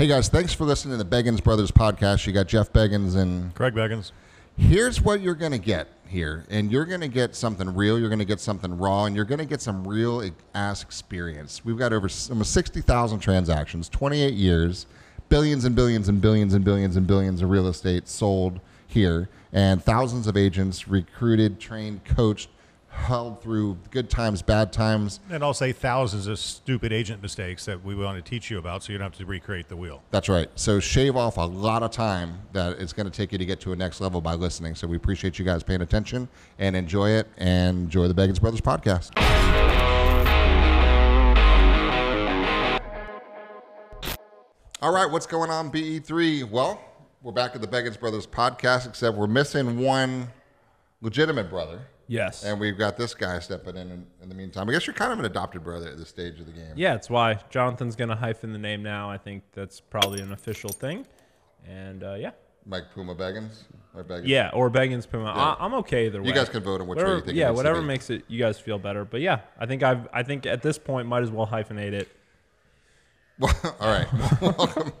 Hey guys, thanks for listening to the Beggins Brothers podcast. You got Jeff Beggins and Craig Beggins. here's what you're going to get here. And you're going to get something real, you're going to get something raw, and you're going to get some real ass experience. We've got over almost 60,000 transactions, 28 years, billions and billions and billions and billions and billions of real estate sold here, and thousands of agents recruited, trained, coached, held through good times, bad times. And I'll say thousands of stupid agent mistakes that we want to teach you about so you don't have to recreate the wheel. That's right. So shave off a lot of time that it's going to take you to get to a next level by listening. So we appreciate you guys paying attention and enjoy it and enjoy the Beggins Brothers podcast. All right, what's going on, BE3? Well, we're back at the Beggins Brothers podcast, except we're missing one legitimate brother. Yes. And we've got this guy stepping in, in in the meantime. I guess you're kind of an adopted brother at this stage of the game. yeah, it's why Jonathan's gonna hyphen the name now. I think that's probably an official thing. And uh, yeah, Mike Puma Beggins. Or Beggins. yeah, or Beggins Puma. Yeah. I, I'm okay either way. You guys can vote on which way you think it Yeah, needs to whatever be. makes it you guys feel better. But yeah, I think I've I think at this point might as well hyphenate it. Well, all right. Welcome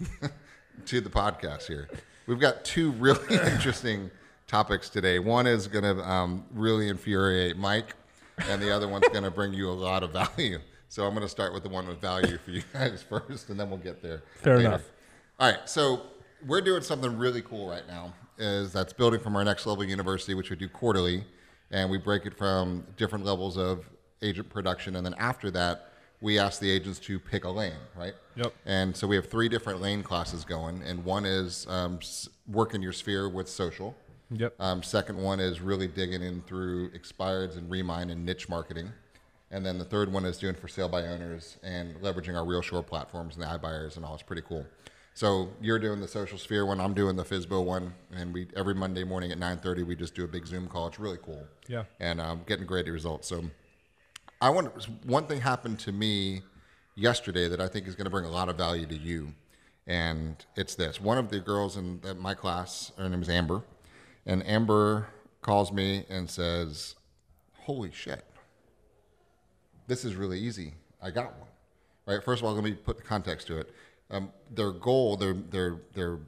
to the podcast here. We've got two really interesting topics today. One is going to um, really infuriate Mike, and the other one's going to bring you a lot of value. So I'm going to start with the one with value for you guys first, and then we'll get there. Fair later. enough. All right. So we're doing something really cool right now. Is that's building from our next level university, which we do quarterly, and we break it from different levels of agent production, and then after that, we ask the agents to pick a lane, right? Yep. And so we have three different lane classes going, and one is um, work in your sphere with social. Yep. Um, second one is really digging in through expireds and remine and niche marketing. And then the third one is doing for sale by owners and leveraging our RealSure platforms and the iBuyers and all. It's pretty cool. So you're doing the social sphere one, I'm doing the FSBO one, and we every Monday morning at 9:30 we just do a big Zoom call. It's really cool. Yeah. And um, getting great results. So I want one thing happened to me yesterday that I think is going to bring a lot of value to you, and it's this. One of the girls in my class, her name is Amber, and Amber calls me and says, "Holy shit, this is really easy. I got one." Right. First of all, let me put the context to it. Um, their goal, their their their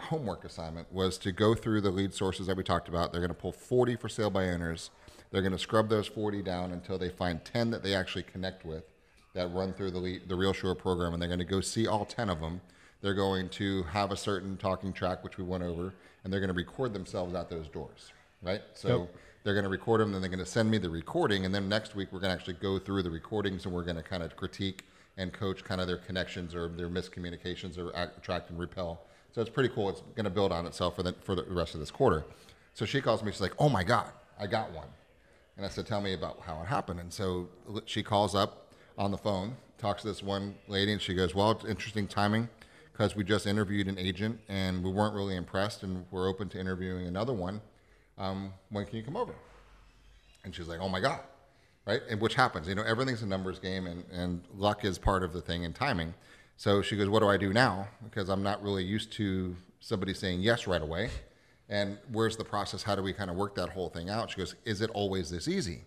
homework assignment was to go through the lead sources that we talked about. They're going to pull 40 for sale by owners. They're going to scrub those 40 down until they find 10 that they actually connect with that run through the lead, the RealSure program, and they're going to go see all 10 of them. They're going to have a certain talking track, which we went over, and they're going to record themselves at those doors, right? So they're going to record them, then they're going to send me the recording, and then next week we're going to actually go through the recordings and we're going to kind of critique and coach kind of their connections or their miscommunications or attract and repel. So it's pretty cool. It's going to build on itself for the, for the rest of this quarter. So she calls me. She's like, "Oh my God, I got one." And I said, "Tell me about how it happened." And so she calls up on the phone, talks to this one lady, and she goes, "Well, it's interesting timing because we just interviewed an agent and we weren't really impressed, and we're open to interviewing another one. Um, when can you come over?" And she's like, "Oh my God." right? And which happens, you know, everything's a numbers game, and, and luck is part of the thing and timing. So she goes, "What do I do now?" Because I'm not really used to somebody saying yes right away. And where's the process? How do we kind of work that whole thing out? She goes, "Is it always this easy?"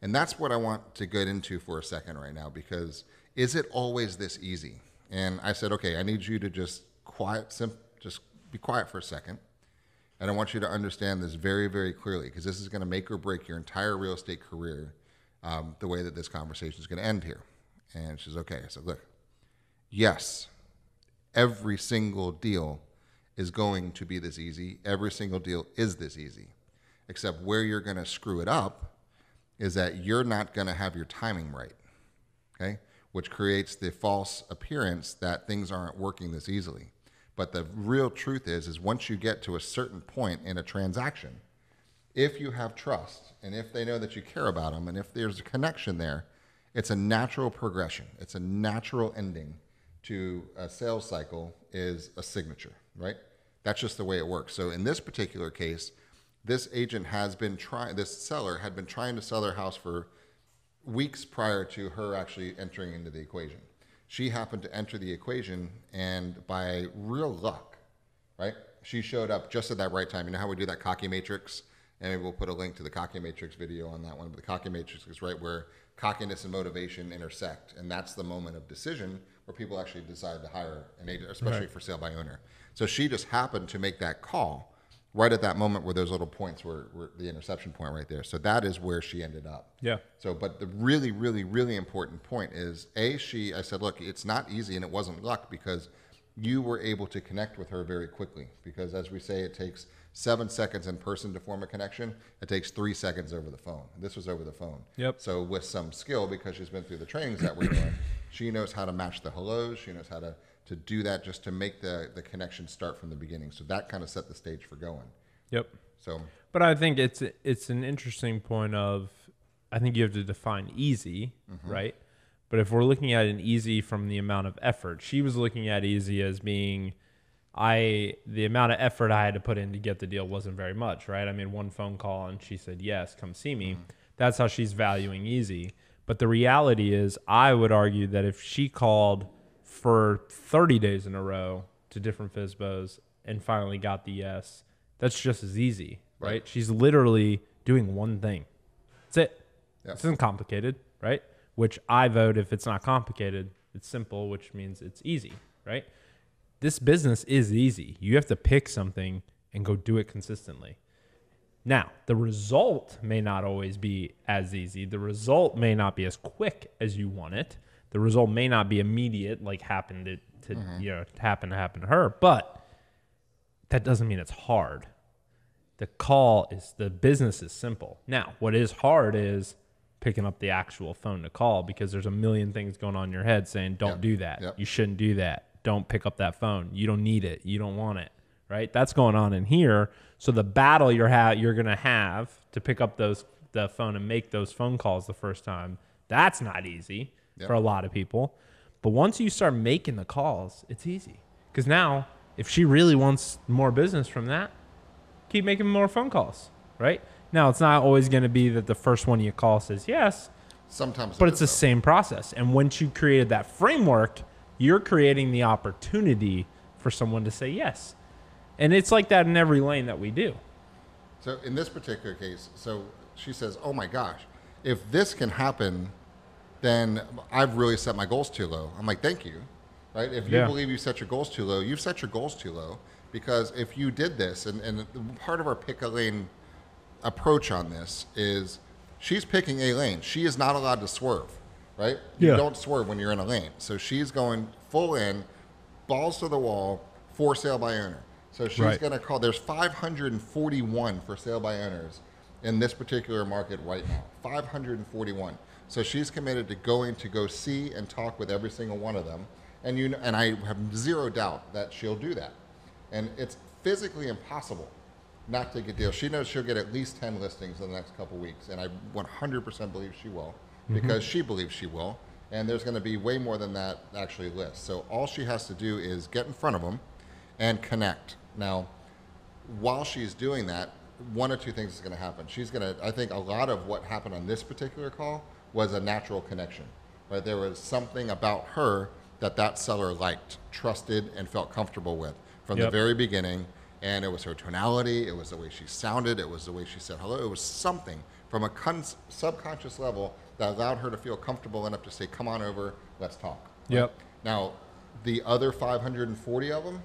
And that's what I want to get into for a second right now because is it always this easy? And I said, okay, I need you to just quiet, sim- just be quiet for a second. And I want you to understand this very, very clearly because this is going to make or break your entire real estate career um, the way that this conversation is going to end here. And she says, okay. I said, look, yes, every single deal is going to be this easy. Every single deal is this easy. Except where you're going to screw it up is that you're not going to have your timing right. Okay? Which creates the false appearance that things aren't working this easily. But the real truth is is once you get to a certain point in a transaction, if you have trust and if they know that you care about them and if there's a connection there, it's a natural progression. It's a natural ending to a sales cycle is a signature, right? That's just the way it works. So in this particular case, this agent has been trying this seller had been trying to sell their house for weeks prior to her actually entering into the equation. She happened to enter the equation and by real luck, right? She showed up just at that right time. You know how we do that cocky matrix? And maybe we'll put a link to the cocky matrix video on that one. But the cocky matrix is right where cockiness and motivation intersect. And that's the moment of decision where people actually decide to hire an agent, especially Right. for sale by owner. So she just happened to make that call right at that moment where those little points were, were the interception point right there. So that is where she ended up. Yeah. So, but the really, really, really important point is a she. I said, look, it's not easy, and it wasn't luck because you were able to connect with her very quickly. Because as we say, it takes seven seconds in person to form a connection. It takes three seconds over the phone. This was over the phone. Yep. So with some skill, because she's been through the trainings that we're doing, she knows how to match the hellos. She knows how to to do that just to make the the connection start from the beginning. So that kind of set the stage for going. Yep. So But I think it's it's an interesting point of I think you have to define easy, mm-hmm. right? But if we're looking at an easy from the amount of effort, she was looking at easy as being I the amount of effort I had to put in to get the deal wasn't very much, right? I made one phone call and she said, "Yes, come see me." Mm-hmm. That's how she's valuing easy. But the reality is I would argue that if she called for 30 days in a row to different FSBOs and finally got the yes, that's just as easy, right? Right. She's literally doing one thing. That's it. Yep. This isn't complicated, right? Which I vote if it's not complicated, it's simple, which means it's easy, right? This business is easy. You have to pick something and go do it consistently. Now, the result may not always be as easy. The result may not be as quick as you want it. The result may not be immediate, like happened to, to you know happen to happen to her. But that doesn't mean it's hard. The call is the business is simple. Now, what is hard is picking up the actual phone to call because there's a million things going on in your head saying, "Don't Yep. do that. Yep. You shouldn't do that. Don't pick up that phone. You don't need it. You don't want it." Right? That's going on in here. So the battle you're ha- you're going to have to pick up those the phone and make those phone calls the first time, that's not easy Yep. for a lot of people. But once you start making the calls, it's easy. Cuz now if she really wants more business from that, keep making more phone calls, right? Now, it's not always going to be that the first one you call says yes, sometimes, but it it's the same process. And once you created that framework, you're creating the opportunity for someone to say yes. And it's like that in every lane that we do. So in this particular case, so she says, "Oh my gosh, if this can happen, then I've really set my goals too low." I'm like, "Thank you." Right? If you Yeah. believe you set your goals too low, you've set your goals too low because if you did this, and, and part of our pick a lane approach on this is she's picking a lane. She is not allowed to swerve, right? Yeah. You don't swerve when you're in a lane. So she's going full in, balls to the wall, for sale by owner. So she's Right. going to call. There's 541 for sale by owners in this particular market right now. 541. So she's committed to going to go see and talk with every single one of them, and you know, and I have zero doubt that she'll do that. And it's physically impossible not to get deals. She knows she'll get at least 10 listings in the next couple weeks, and I 100% believe she will mm-hmm. because she believes she will. And there's going to be way more than that actually list. So all she has to do is get in front of them and connect. Now, while she's doing that, one or two things is going to happen. She's going to, I think a lot of what happened on this particular call was a natural connection. Right? There was something about her that that seller liked, trusted, and felt comfortable with from the very beginning. And it was her tonality, it was the way she sounded, it was the way she said hello. It was something from a con- subconscious level that allowed her to feel comfortable enough to say, "Come on over, let's talk." Yep. Now, the other 540 of them,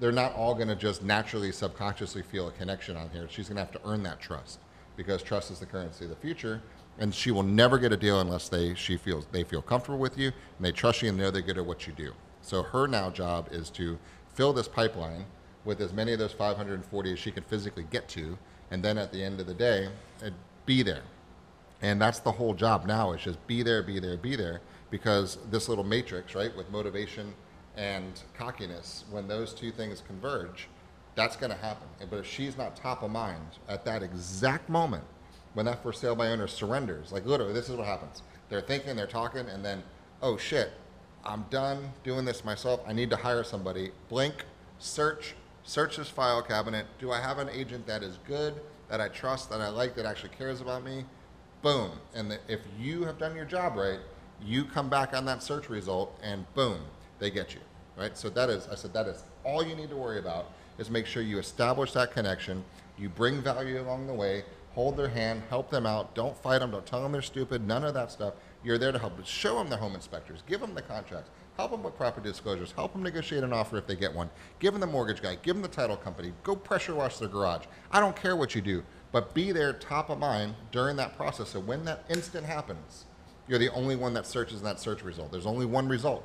they're not all going to just naturally, subconsciously feel a connection on here. She's going to have to earn that trust because trust is the currency of the future. And she will never get a deal unless they she feels they feel comfortable with you and they trust you and know they're good at what you do. So her now job is to fill this pipeline with as many of those 540 as she can physically get to, and then at the end of the day, be there. And that's the whole job now is just be there, be there, be there. Because this little matrix, right, with motivation and cockiness, when those two things converge, that's going to happen. But if she's not top of mind at that exact moment, when that for sale by owner surrenders, like literally, this is what happens. They're thinking, they're talking, and then, oh shit, I'm done doing this myself. I need to hire somebody. Blink, search, search this file cabinet. Do I have an agent that is good, that I trust, that I like, that actually cares about me? boom. And the, if you have done your job right, you come back on that search result and boom, they get you. Right? So that is, I said, that is all you need to worry about is make sure you establish that connection. You bring value along the way, hold their hand, help them out. Don't fight them. Don't tell them they're stupid. None of that stuff. You're there to help. Show them the home inspectors. Give them the contracts. Help them with property disclosures. Help them negotiate an offer if they get one. Give them the mortgage guy. Give them the title company. Go pressure wash their garage. I don't care what you do, but be there top of mind during that process. So when that instant happens, you're the only one that searches that search result. There's only one result.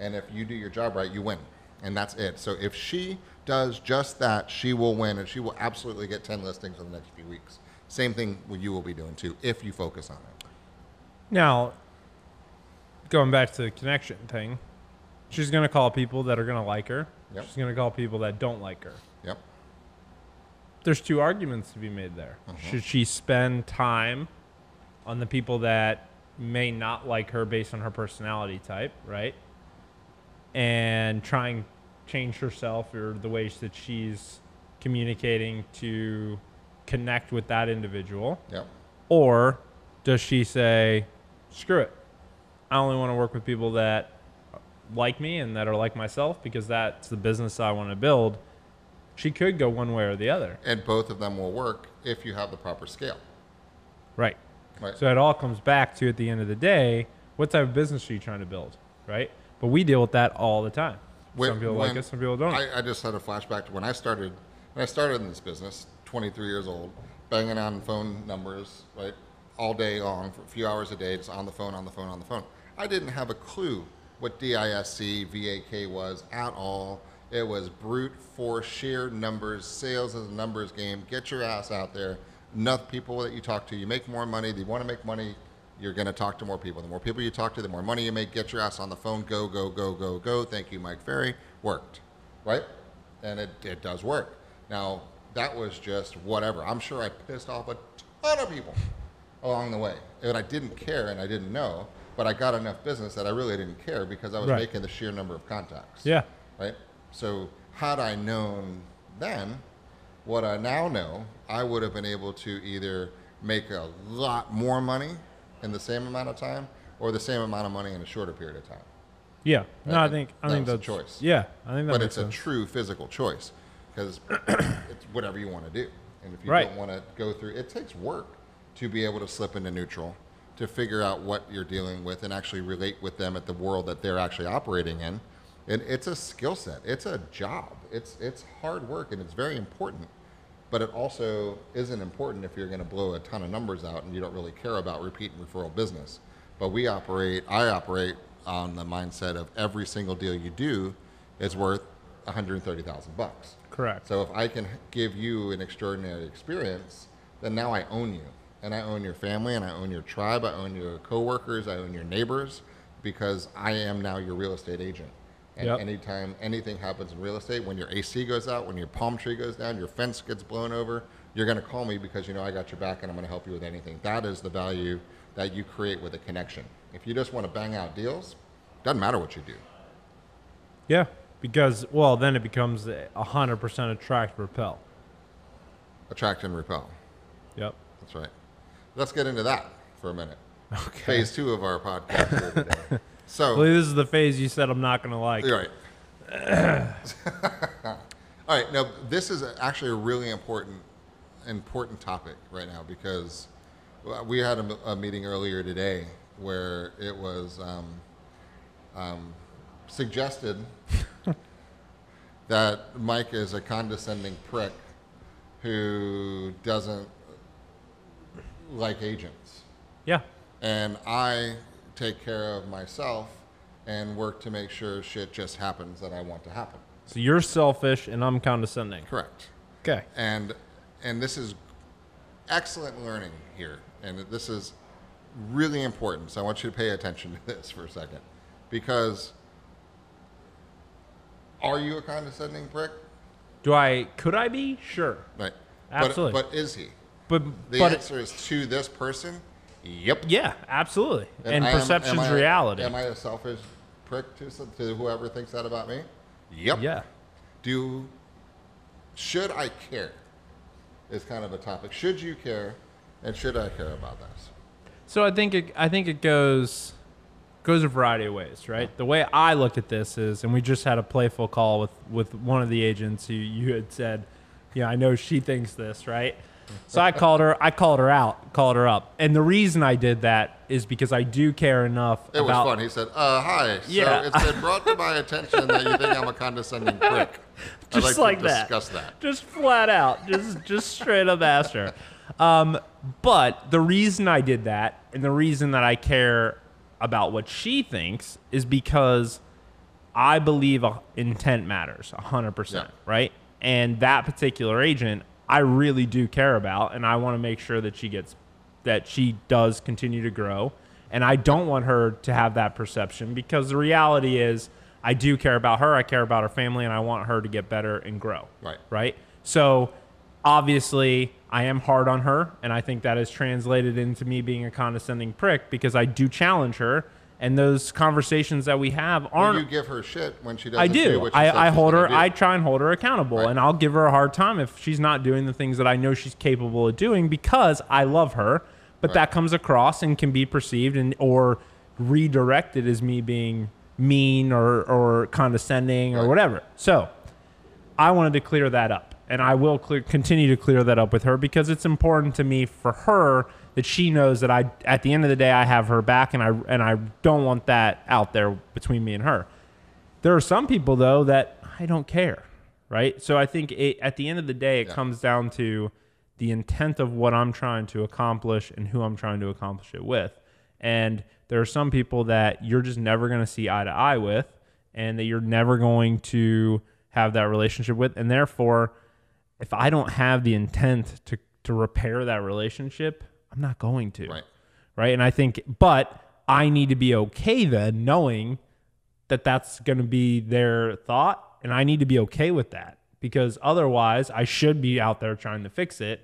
And if you do your job right, you win. And that's it. So if she does just that, she will win and she will absolutely get 10 listings in the next few weeks. Same thing you will be doing too if you focus on it. Now, going back to the connection thing, she's going to call people that are going to like her. Yep. She's going to call people that don't like her. Yep. There's two arguments to be made there. Uh-huh. Should she spend time on the people that may not like her based on her personality type, right? And trying and change herself or the ways that she's communicating to connect with that individual? Yep. Or does she say, screw it? I only want to work with people that like me and that are like myself because that's the business I want to build. She could go one way or the other. And both of them will work if you have the proper scale. Right. Right. So it all comes back to at the end of the day, what type of business are you trying to build? Right. But we deal with that all the time. When- some people like it, some people don't. I, I just had a flashback to when I started. When I started in this business, 23 years old, banging on phone numbers, right, all day long for a few hours a day, just on the phone, on the phone, on the phone. I didn't have a clue what DISC, VAK was at all. It was brute force, sheer numbers. Sales is a numbers game. Get your ass out there. Enough people that you talk to, you make more money. They want to make money. You're going to talk to more people. The more people you talk to, the more money you make. Get your ass on the phone. Go, go, go, go, go. Thank you, Mike Ferry. Worked, right? And it, it does work. Now, that was just whatever. I'm sure I pissed off a ton of people along the way. And I didn't care and I didn't know, but I got enough business that I really didn't care because I was Right. making the sheer number of contacts yeah. right? So had I known then what I now know, I would have been able to either make a lot more money in the same amount of time or the same amount of money in a shorter period of time. Yeah. No. I think I think was a that's choice. Yeah, I think that but it's a true physical choice because it's whatever you want to do. And if you Right. don't want to go through, it takes work to be able to slip into neutral, to figure out what you're dealing with and actually relate with them at the world that they're actually operating in. And it's a skill set. It's a job. It's it's hard work and it's very important. But it also isn't important if you're going to blow a ton of numbers out and you don't really care about repeat and referral business. But we operate, I operate on the mindset of every single deal you do is worth 130,000 bucks. Correct. So if I can give you an extraordinary experience, then now I own you. And I own your family and I own your tribe, I own your coworkers, I own your neighbors because I am now your real estate agent. And Yep. anytime anything happens in real estate, when your AC goes out, when your palm tree goes down, your fence gets blown over, you're going to call me because you know I got your back and I'm going to help you with anything. That is the value that you create with a connection. If you just want to bang out deals, doesn't matter what you do. Yeah, because well, then it becomes a hundred percent attract repel. Attract and repel. Yep. That's right. Let's get into that for a minute. Okay. Phase two of our podcast today. So, Well, this is the phase you said I'm not gonna like. you're right. All right. Now, this is actually a really important, important topic right now because we had a, a meeting earlier today where it was um, um, suggested that Mike is a condescending prick who doesn't like agents. Yeah. and I take care of myself and work to make sure shit just happens that I want to happen. So you're selfish and I'm condescending. Correct. Okay. And and this is excellent learning here, and this is really important. So I want you to pay attention to this for a second, because are you a condescending prick? Do I? Could I be? Sure. Right. Absolutely. But, but is he? But The but answer is to this person. Yep. yeah, absolutely. And, I am- perception's am I a- reality. Am I a selfish prick to, to whoever thinks that about me? Yep. yeah. Do should I care? Is kind of a topic. Should you care, and should I care about this? So I think it, I think it goes goes a variety of ways, right? The way I look at this is, and we just had a playful call with with one of the agents who you had said, yeah, I know she thinks this, right? So I called her. I called her out. Called her up. And the reason I did that is because I do care enough It was about. fun. He said, uh, "Hi. Yeah. So it's been brought to my attention that you think I'm a condescending prick. I'd Just like, like to that. discuss that." just flat out, just just straight up asked her. Um, but the reason I did that, and the reason that I care about what she thinks, is because I believe intent matters hundred percent, Yeah. right? And that particular agent, I really do care about, and I want to make sure that she gets that she does continue to grow. And I don't want her to have that perception because the reality is I do care about her, I care about her family, and I want her to get better and grow. Right. Right. So obviously I am hard on her, and I think that is translated into me being a condescending prick because I do challenge her. And those conversations that we have aren't you give her shit when she doesn't I do do. what she said I, I hold her. I try and hold her accountable, Right. and I'll give her a hard time if she's not doing the things that I know she's capable of doing because I love her. But Right. that comes across and can be perceived and or redirected as me being mean or or condescending or Right. whatever. So I wanted to clear that up, and I will clear, continue to clear that up with her because it's important to me for her that she knows that I, at the end of the day, I have her back, and I and I don't want that out there between me and her. There are some people though that I don't care, right? So I think it, at the end of the day, it Yeah. comes down to the intent of what I'm trying to accomplish and who I'm trying to accomplish it with. And there are some people that you're just never going to see eye to eye with, and that you're never going to have that relationship with, and therefore, if I don't have the intent to to repair that relationship, I'm not going to Right. right? And I think, but I need to be okay then, knowing that that's going to be their thought, and I need to be okay with that because otherwise, I should be out there trying to fix it.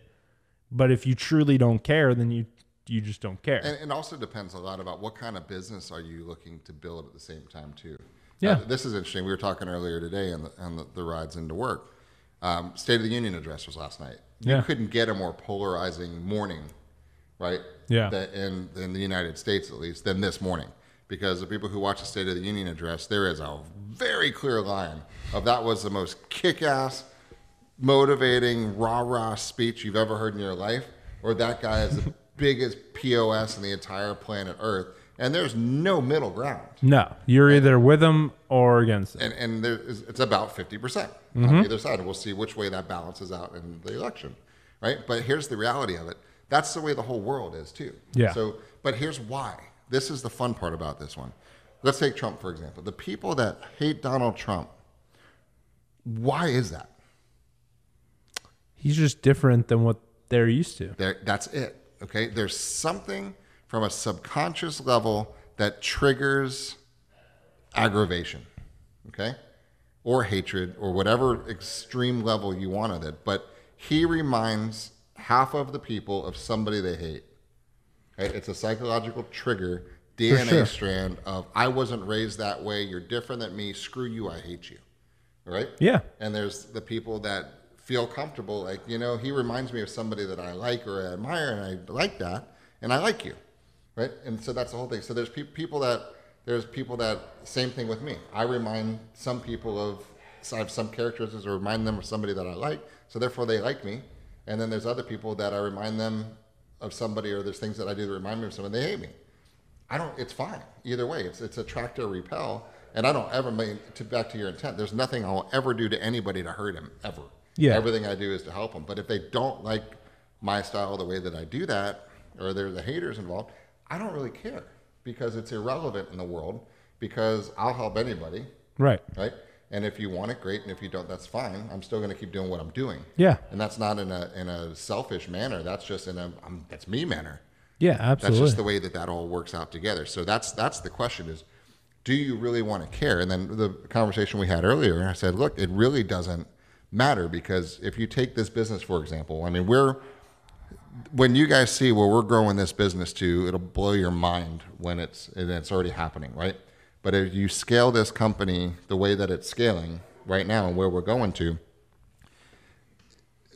But if you truly don't care, then you you just don't care. And it also depends a lot about what kind of business are you looking to build at the same time too. Yeah. Uh, this is interesting. We were talking earlier today on the, on the, the rides into work. Um, State of the Union address was last night. You Yeah. couldn't get a more polarizing morning, right? Yeah. That in in the United States, at least, than this morning. Because the people who watch the State of the Union address, there is a very clear line of that was the most kick-ass, motivating, rah-rah speech you've ever heard in your life, or that guy is the biggest POS in the entire planet Earth, and there's no middle ground. no, you're either with them or against them. And, and there is, it's about 50% Mm-hmm. on either side. And we'll see which way that balances out in the election, right? But here's the reality of it. That's the way the whole world is, too. Yeah. So, but here's why. This is the fun part about this one. Let's take Trump, for example. The people that hate Donald Trump, why is that? He's just different than what they're used to. There, that's it. Okay, there's something from a subconscious level that triggers aggravation. Okay, or hatred or whatever extreme level you want of it. But he reminds half of the people of somebody they hate. Okay? It's a psychological trigger, DNA sure. strand of I wasn't raised that way. You're different than me. Screw you. I hate you. All right. Yeah. And there's the people that feel comfortable, like, you know, he reminds me of somebody that I like or I admire, and I like that, and I like you. Right? And so that's the whole thing. So there's pe- people that, there's people that, same thing with me. I remind some people of, so I have some characteristics or remind them of somebody that I like, so therefore they like me. And then there's other people that I remind them of somebody, or there's things that I do that remind me of someone, they hate me. I don't. It's fine either way. It's it's attract or repel, and I don't ever mean to back to your intent. There's nothing I'll ever do to anybody to hurt him ever. Yeah. Everything I do is to help them. But if they don't like my style, the way that I do that, or there's the haters involved, I don't really care because it's irrelevant in the world. Because I'll help anybody, Right. right? And if you want it, great. And if you don't, that's fine. I'm still going to keep doing what I'm doing. Yeah. And that's not in a in a selfish manner. That's just in a I'm, that's me manner. Yeah, absolutely. That's just the way that that all works out together. So that's that's the question: is do you really want to care? And then the conversation we had earlier, I said, look, it really doesn't matter because if you take this business for example, I mean, we're when you guys see where we're growing this business to, it'll blow your mind when it's and it's already happening, right? But if you scale this company the way that it's scaling right now and where we're going to,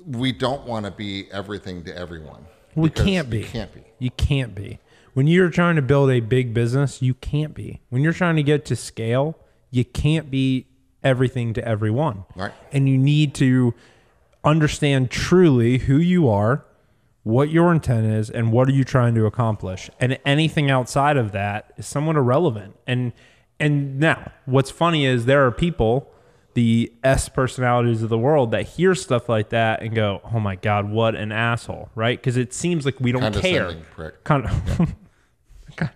we don't want to be everything to everyone. We can't be. You can't be. You can't be. When you're trying to build a big business, you can't be. When you're trying to get to scale, you can't be everything to everyone. Right. And you need to understand truly who you are what your intent is and what are you trying to accomplish. And anything outside of that is somewhat irrelevant. And and now, what's funny is there are people, the S personalities of the world, that hear stuff like that and go, "Oh my god, what an asshole!" Right? Because it seems like we don't care. Condescending prick. Con- God.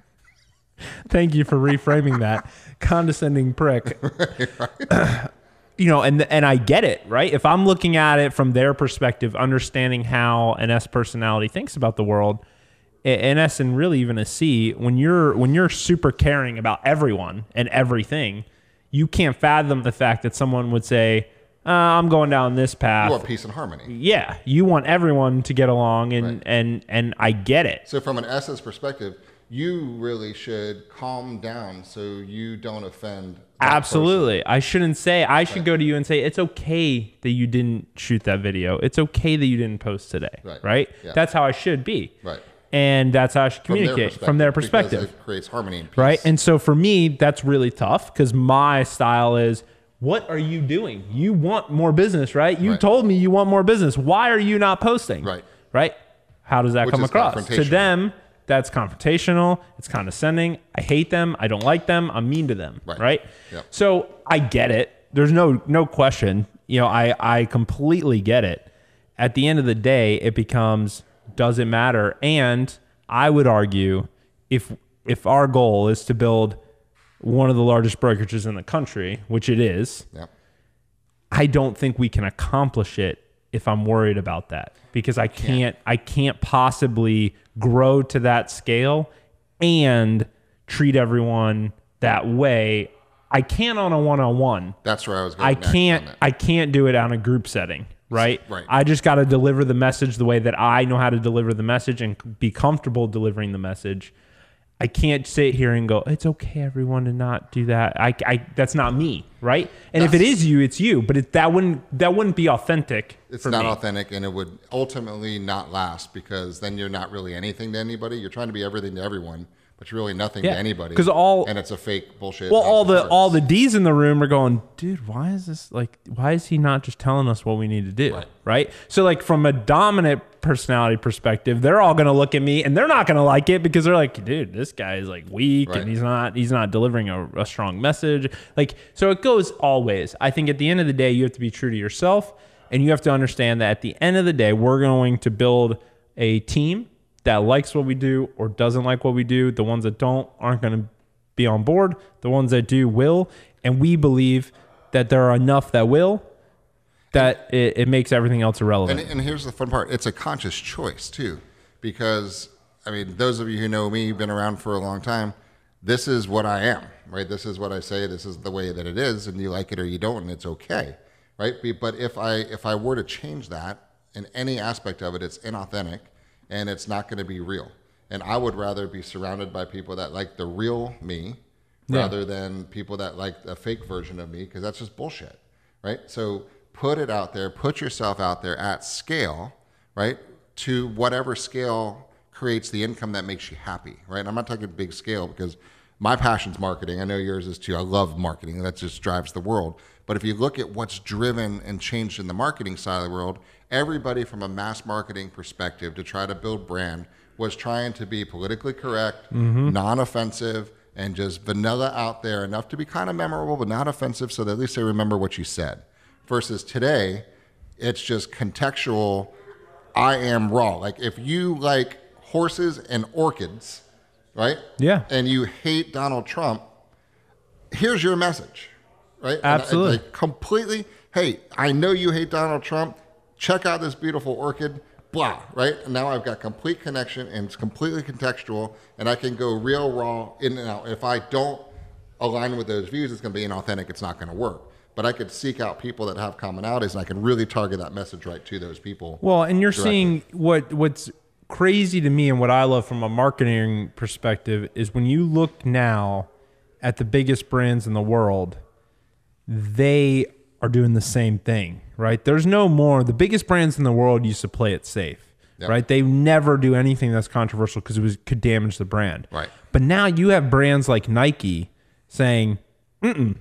Thank you for reframing that condescending prick. you know, and and I get it, right? If I'm looking at it from their perspective, understanding how an S personality thinks about the world, an S and really even a C, when you're when you're super caring about everyone and everything, you can't fathom the fact that someone would say, uh, "I'm going down this path." You want peace and harmony. yeah, you want everyone to get along, and Right. and and I get it. So from an essence perspective, you really should calm down so you don't offend. that person. Absolutely. I shouldn't say, I should go to you and say, it's okay that you didn't shoot that video. It's okay that you didn't post today. Right. Right. Yeah. That's how I should be. Right. And that's how I should From their communicate from their perspective. it creates harmony and peace. Right. And so for me, that's really tough because my style is, what are you doing? You want more business, right? You Right. told me you want more business. Why are you not posting? Right. Right. How does that Which come across? To them, that's confrontational. It's condescending. I hate them. I don't like them. I'm mean to them. Right. Right. Yep. So I get it. There's no no question. You know, I I completely get it. At the end of the day, it becomes does it matter? And I would argue if if our goal is to build one of the largest brokerages in the country, which it is, Yeah. I don't think we can accomplish it if I'm worried about that because I can't I can't possibly grow to that scale and treat everyone that way. I can't on a one-on-one. That's where I was going. I can't. I can't do it on a group setting, right? Right. I just got to deliver the message the way that I know how to deliver the message and be comfortable delivering the message. I can't sit here and go, it's okay, everyone, to not do that. I, I that's not me, right? And if it is you, it's you. But it, that wouldn't that wouldn't be authentic. It's not me. authentic, and it would ultimately not last because then you're not really anything to anybody. You're trying to be everything to everyone, but you're really nothing Yeah, to anybody. 'cause all- and it's a fake bullshit. Well, all the cards. all the D's in the room are going, dude. Why is this like? Why is he not just telling us what we need to do? Right. Right. So, like from a dominant personality perspective, they're all gonna look at me and they're not gonna like it because they're like, dude, this guy is like weak Right. and he's not he's not delivering a, a strong message. Like, so it goes all ways. I think at the end of the day, you have to be true to yourself, and you have to understand that at the end of the day, we're going to build a team that likes what we do or doesn't like what we do. The ones that don't aren't going to be on board. The ones that do will. And we believe that there are enough that will that it, it makes everything else irrelevant. And, and here's the fun part: it's a conscious choice too, because I mean, those of you who know me, you've been around for a long time. This is what I am, right? This is what I say. This is the way that it is, and you like it or you don't, and it's okay, right? But if I if I were to change that in any aspect of it, it's inauthentic, and it's not going to be real. And I would rather be surrounded by people that like the real me, Yeah. rather than people that like a fake version of me, because that's just bullshit, right? So put it out there, put yourself out there at scale, right? To whatever scale creates the income that makes you happy, right? I'm not talking big scale because my passion's marketing. I know yours is too. I love marketing. That just drives the world. But if you look at what's driven and changed in the marketing side of the world, everybody from a mass marketing perspective to try to build brand was trying to be politically correct, mm-hmm. non-offensive, and just vanilla out there enough to be kind of memorable, but not offensive, so that at least they remember what you said. Versus today, it's just contextual. I am raw. Like if you like horses and orchids, right? Yeah. And you hate Donald Trump, here's your message, right? And I- Absolutely. completely. Hey, I know you hate Donald Trump. Check out this beautiful orchid. Blah, right? And now I've got complete connection and it's completely contextual, and I can go real raw in and out. If I don't align with those views, it's going to be inauthentic. It's not going to work. But I could seek out people that have commonalities, and I can really target that message right to those people. Well, and you're directly. seeing what what's crazy to me and what I love from a marketing perspective is when you look now at the biggest brands in the world, they are doing the same thing, right? There's no more the biggest brands in the world used to play it safe. Yep. Right? They never do anything that's controversial because it was could damage the brand. Right. But now you have brands like Nike saying, you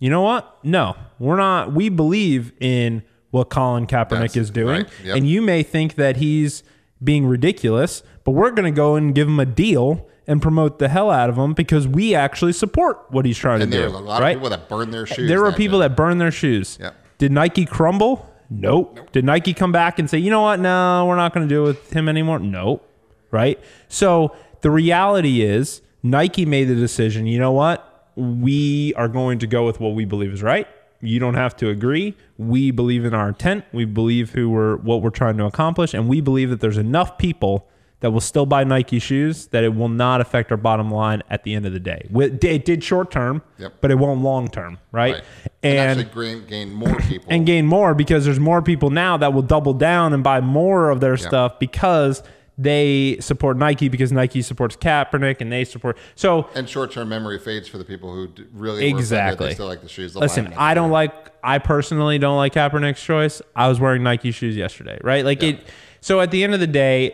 know what? No, we're not. We believe in what Colin Kaepernick That's is doing, right. Yep. and you may think that he's being ridiculous, but we're going to go and give him a deal and promote the hell out of him because we actually support what he's trying And to there do. were a lot right? of people that burn their shoes. there were people day. that burned their shoes. Yep. Did Nike crumble? Nope. Did Nike come back and say, you know what? No, we're not going to do it with him anymore? Nope. Right? So the reality is, Nike made the decision, you know what? We are going to go with what we believe is right. You don't have to agree. We believe in our intent. We believe who we're what we're trying to accomplish, and we believe that there's enough people that will still buy Nike shoes that it will not affect our bottom line at the end of the day. It did short term, Yep. but it won't long term, right? Right. And, actually gain, gain more people. and gain more because there's more people now that will double down and buy more of their stuff because they support Nike because Nike supports Kaepernick and they support. So And short-term memory fades for the people who really. Exactly. They still like the shoes. They'll listen, I don't like. I personally don't like Kaepernick's choice. I was wearing Nike shoes yesterday, right? Like it. So at the end of the day,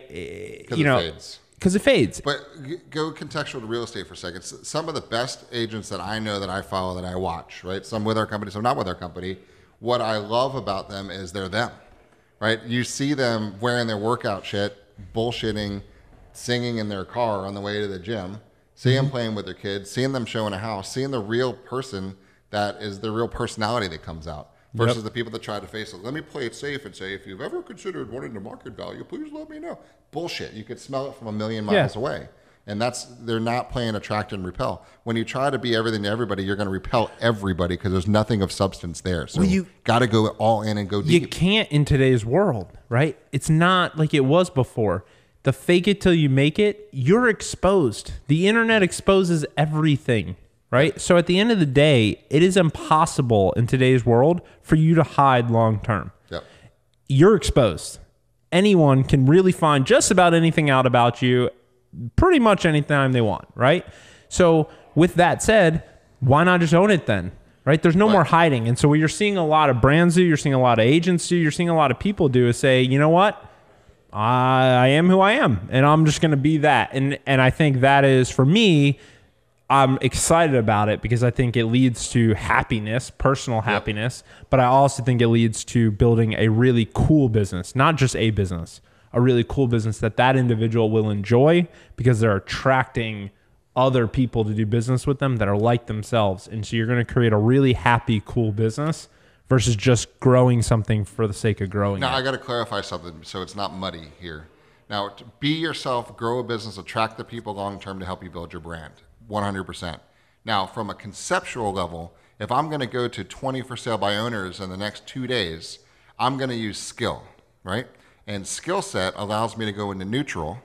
eh, you it know, fades. because it fades. But go contextual to real estate for a second. Some of the best agents that I know that I follow that I watch, right? Some with our company, some not with our company. What I love about them is they're them, right? You see them wearing their workout shit, bullshitting, singing in their car on the way to the gym, see them mm-hmm. playing with their kids, seeing them showing a house, seeing the real person that is the real personality that comes out versus the people that try to face it. Let me play it safe and say, if you've ever considered wanting to market value, please let me know. Bullshit. You could smell it from a million miles Yeah. away. And that's they're not playing attract and repel. When you try to be everything to everybody, you're going to repel everybody because there's nothing of substance there. So Well, you got to go all in and go deep. you can't in today's world, right? It's not like it was before. The fake it till you make it, you're exposed. The internet exposes everything, right? So at the end of the day, it is impossible in today's world for you to hide long term. Yep. You're exposed. Anyone can really find just about anything out about you pretty much anytime they want, right? So with that said, why not just own it then? Right? There's no more hiding. And so what you're seeing a lot of brands do, you're seeing a lot of agents do, you're seeing a lot of people do is say, you know what? I, I am who I am, and I'm just going to be that. And and I think that is for me. I'm excited about it because I think it leads to happiness, personal happiness, but I also think it leads to building a really cool business, not just a business, a really cool business that that individual will enjoy because they're attracting other people to do business with them that are like themselves. And so you're going to create a really happy, cool business versus just growing something for the sake of growing Now it. I got to clarify something so it's not muddy here. Now, to be yourself, grow a business, attract the people long term to help you build your brand. 100%. Now, from a conceptual level, if I'm going to go to 20 for sale by owners in the next two days, I'm going to use skill, right? And skill set allows me to go into neutral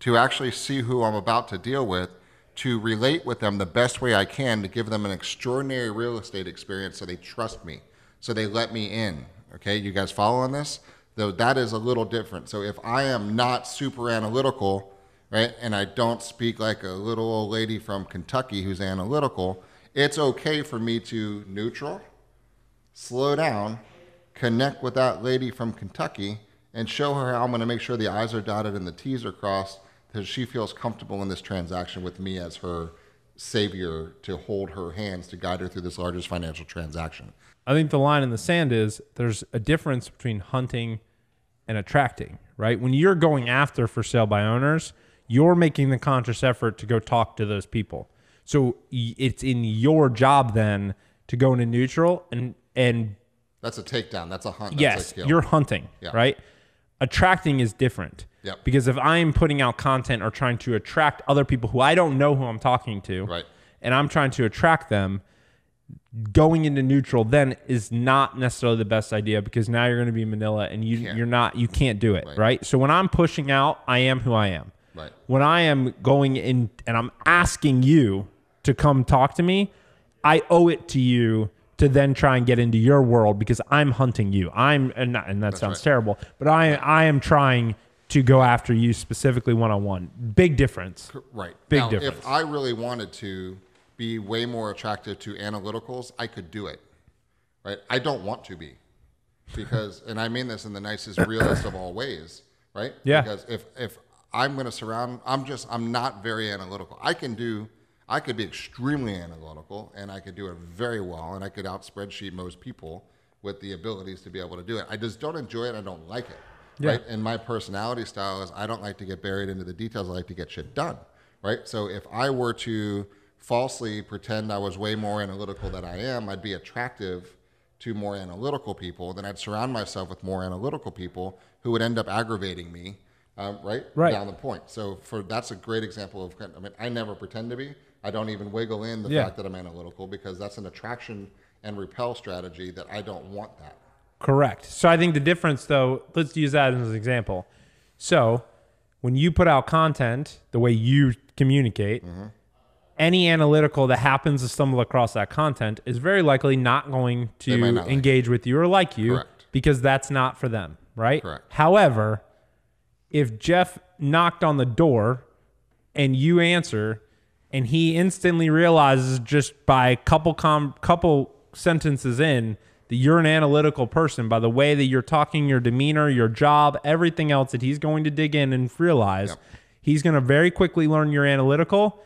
to actually see who I'm about to deal with, to relate with them the best way I can to give them an extraordinary real estate experience so they trust me, so they let me in. Okay, you guys following this? Though that is a little different. So if I am not super analytical, right, and I don't speak like a little old lady from Kentucky who's analytical, it's okay for me to neutral, slow down, connect with that lady from Kentucky, and show her how I'm going to make sure the I's are dotted and the T's are crossed because she feels comfortable in this transaction with me as her savior to hold her hands to guide her through this largest financial transaction. I think the line in the sand is there's a difference between hunting and attracting, right? When you're going after for sale by owners, you're making the conscious effort to go talk to those people. So it's in your job then to go into neutral and and That's a takedown. That's a hunt. That's a yes, kill. you're hunting, Yeah. right? Attracting is different. Yep. Because if I'm putting out content or trying to attract other people who I don't know who I'm talking to, Right. and I'm trying to attract them, going into neutral then is not necessarily the best idea because now you're going to be Manila and you Can't. you're not you can't do it, Right. right. So when I'm pushing out, I am who I am. Right. When I am going in and I'm asking you to come talk to me, I owe it to you to then try and get into your world because I'm hunting you. I'm and, not- and that sounds right. terrible, but I I am trying to go after you specifically one on one. Big difference. Right. Big now, difference. If I really wanted to be way more attractive to analyticals, I could do it. Right. I don't want to be, because, and I mean this in the nicest, realest of all ways. Right. Yeah. Because if if I'm going to surround, I'm just I'm not very analytical. I can do. I could be extremely analytical, and I could do it very well, and I could out spreadsheet most people with the abilities to be able to do it. I just don't enjoy it. I don't like it. Yeah. right? And my personality style is I don't like to get buried into the details. I like to get shit done, right? So if I were to falsely pretend I was way more analytical than I am, I'd be attractive to more analytical people. Then I'd surround myself with more analytical people who would end up aggravating me, um, right? Right. Down the point. So for that's a great example of. I mean, I never pretend to be. I don't even wiggle in the Yeah. fact that I'm analytical because that's an attraction and repel strategy that I don't want that. Correct. So I think the difference, though, let's use that as an example. So when you put out content, the way you communicate, Mm-hmm. any analytical that happens to stumble across that content is very likely not going to not like engage with you or like you Correct. because that's not for them, right? Correct. However, if Jeff knocked on the door and you answer and he instantly realizes just by a couple com- couple sentences in that you're an analytical person by the way that you're talking your demeanor your job everything else that he's going to dig in and realize he's going to very quickly learn you're analytical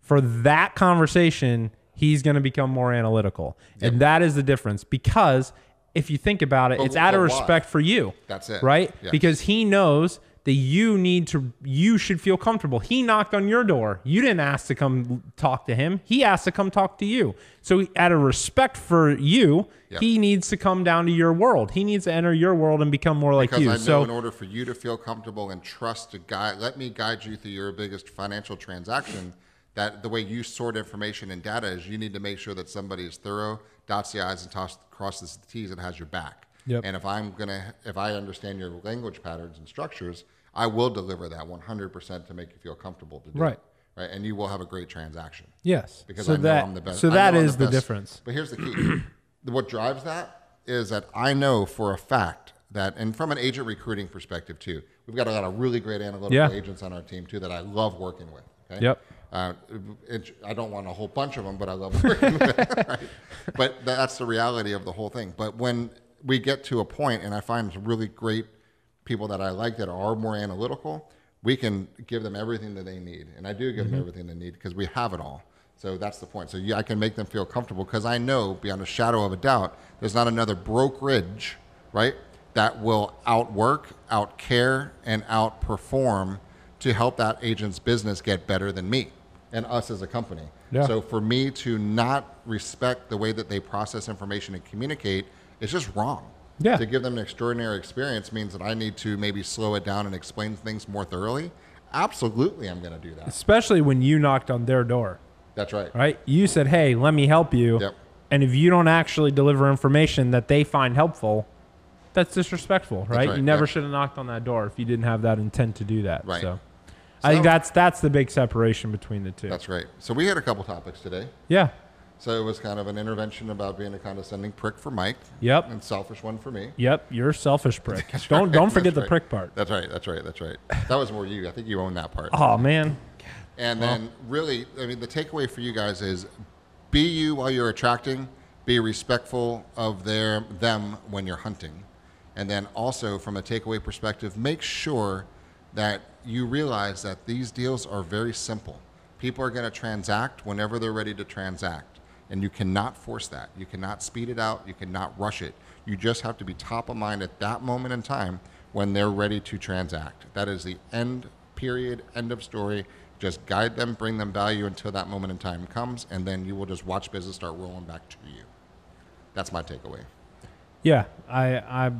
for that conversation he's going to become more analytical and that is the difference because if you think about it But- it's out of but why? respect for you That's it. right Yes. because he knows that you need to you should feel comfortable he knocked on your door you didn't ask to come talk to him he asked to come talk to you so out of respect for you Yep. he needs to come down to your world he needs to enter your world and become more like Because you I know so in order for you to feel comfortable and trust to guide, let me guide you through your biggest financial transaction. That the way you sort information and data is, you need to make sure that somebody is thorough, dots the i's and toss, crosses the t's, and has your back. Yep. And if I'm gonna, if I understand your language patterns and structures, I will deliver that 100% to make you feel comfortable to do Right. it. Right. And you will have a great transaction yes because so I know that I'm the best. so that is that know I'm is the difference But here's the key: what drives that is that I know for a fact that, and from an agent recruiting perspective too, we've got a lot of really great analytical Yeah. agents on our team too that I love working with. Okay? Yep. Uh, it, I don't want a whole bunch of them, but I love working with them. Right? But that's the reality of the whole thing. But when we get to a point, and I find some really great people that I like that are more analytical, we can give them everything that they need, and I do give them mm-hmm. everything they need because we have it all. So that's the point. So yeah, I can make them feel comfortable because I know beyond a shadow of a doubt, there's not another brokerage, right, that will outwork, outcare, and outperform to help that agent's business get better than me and us as a company. Yeah. So for me to not respect the way that they process information and communicate is just wrong. Yeah. To give them an extraordinary experience means that I need to maybe slow it down and explain things more thoroughly. Absolutely, I'm going to do that. especially when you knocked on their door That's right. right you said hey let me help you Yep. and if you don't actually deliver information that they find helpful that's disrespectful right, right, you never yep. should have knocked on that door if you didn't have that intent to do that Right. so I think that's that's the big separation between the two. That's right. So we had a couple topics today. yeah. So it was kind of an intervention about being a condescending prick for Mike. Yep. And selfish one for me. Yep. You're a selfish prick. don't don't forget That's the right. prick part. That's right. That's right. That's right. That was more you. I think you own that part. Oh man. And then, really, I mean, the takeaway for you guys is be you while you're attracting. Be respectful of their them when you're hunting, and then also from a takeaway perspective, make sure that you realize that these deals are very simple. People are going to transact whenever they're ready to transact, and you cannot force that. You cannot speed it out. You cannot rush it. You just have to be top of mind at that moment in time when they're ready to transact. That is the end period, end of story. Just guide them, bring them value until that moment in time comes, and then you will just watch business start rolling back to you. That's my takeaway. Yeah, I I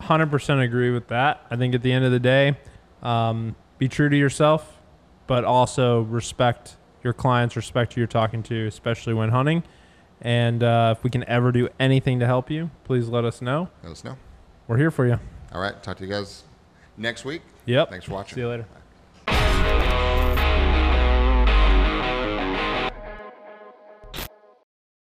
100% agree with that. I think at the end of the day, um, be true to yourself, but also respect your clients, respect who you're talking to, especially when hunting. And uh, if we can ever do anything to help you, please let us know. Let us know. We're here for you. All right. Talk to you guys next week. Yep. Thanks for watching. See you later.